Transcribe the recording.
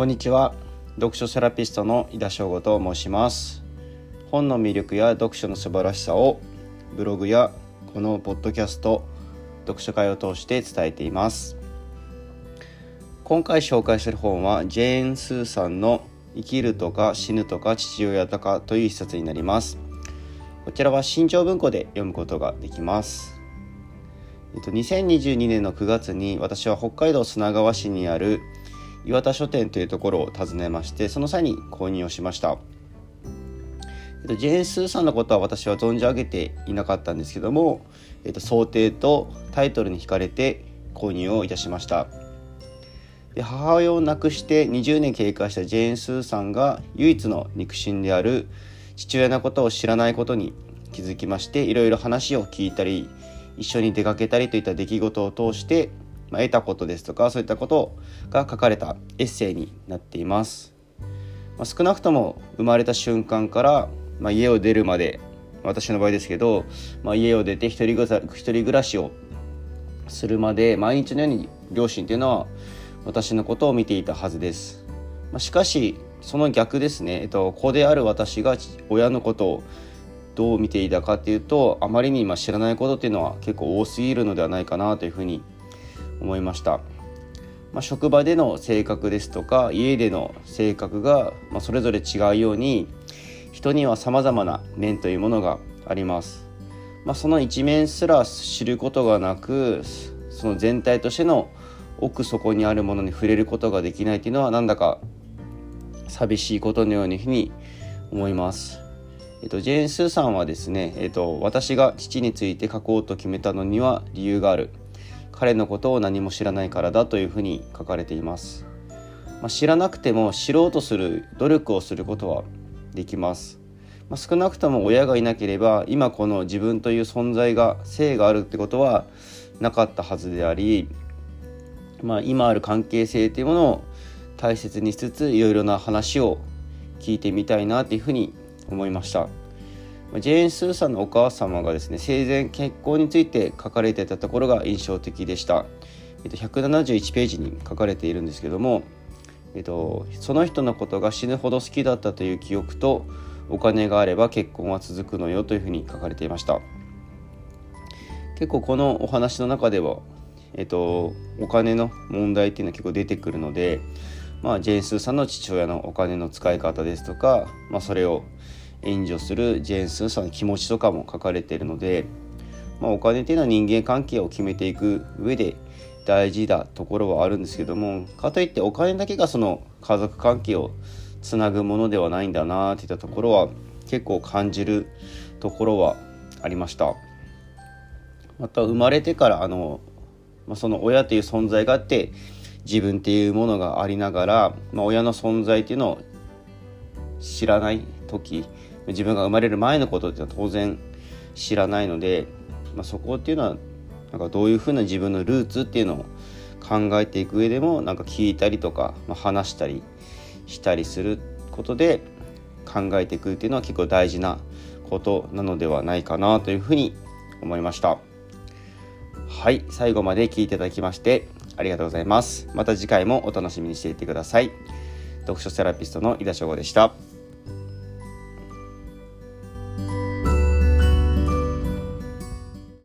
こんにちは。読書セラピストの井田翔吾と申します。本の魅力や読書の素晴らしさをブログやこのポッドキャスト読書会を通して伝えています。今回紹介する本はジェーン・スーさんの生きるとか死ぬとか父親とかという一冊になります。こちらは新潮文庫で読むことができます。えっと、2022年の9月に私は北海道砂川市にある岩田書店というところを訪ねましてその際に購入をしました、えっと、ジェーン・スーさんのことは私は存じ上げていなかったんですけども、えっと、想定とタイトルに惹かれて購入をいたしました。で母親を亡くして20年経過したジェーン・スーさんが唯一の肉親である父親のことを知らないことに気づきましていろいろ話を聞いたり一緒に出かけたりといった出来事を通してまあ、得たことですとかそういったことが書かれたエッセイになっています、まあ、少なくとも生まれた瞬間から、まあ、家を出るまで私の場合ですけど、まあ、家を出て一人一人暮らしをするまで毎日のように両親っていうのは私のことを見ていたはずです、まあ、しかしその逆ですね、えっと、子である私が親のことをどう見ていたかっていうとあまりに今知らないことっていうのは結構多すぎるのではないかなというふうに思いました、まあ、職場での性格ですとか家での性格が、まあ、それぞれ違うように人にはさまざまな面というものがあります、まあ、その一面すら知ることがなくその全体としての奥底にあるものに触れることができないというのはなんだか寂しいことのように思います。えっと、ジェーン・スーさんはですね、えっと、私が父について書こうと決めたのには理由がある。彼のことを何も知らないからだというふうに書かれています、まあ、知らなくても知ろうとする努力をすることはできます、まあ、少なくとも親がいなければ今この自分という存在が性があるってことはなかったはずであり、まあ、今ある関係性というものを大切にしつついろいろな話を聞いてみたいなというふうに思いました。ジェーン・スーさんのお母様がですね生前結婚について書かれてたところが印象的でした、えっと、171ページに書かれているんですけども、えっと、その人のことが死ぬほど好きだったという記憶とお金があれば結婚は続くのよというふうに書かれていました。結構このお話の中では、えっと、お金の問題っていうのは結構出てくるので、まあ、ジェーン・スーさんの父親のお金の使い方ですとか、まあ、それを援助するジェーン・スーさんの気持ちとかも書かれているので、まあ、お金っていうのは人間関係を決めていく上で大事だところはあるんですけどもかといってお金だけがその家族関係をつなぐものではないんだなっていったところは結構感じるところはありました。また生まれてからあの、まあ、その親という存在があって自分っていうものがありながら、まあ、親の存在っていうのを知らない時自分が生まれる前のことってのは当然知らないので、まあ、そこっていうのはなんかどういうふうな自分のルーツっていうのを考えていく上でもなんか聞いたりとか、まあ、話したりしたりすることで考えていくっていうのは結構大事なことなのではないかなというふうに思いました。はい最後まで聞いていただきましてありがとうございます。また次回もお楽しみにしていてください。読書セラピストの井田翔吾でした。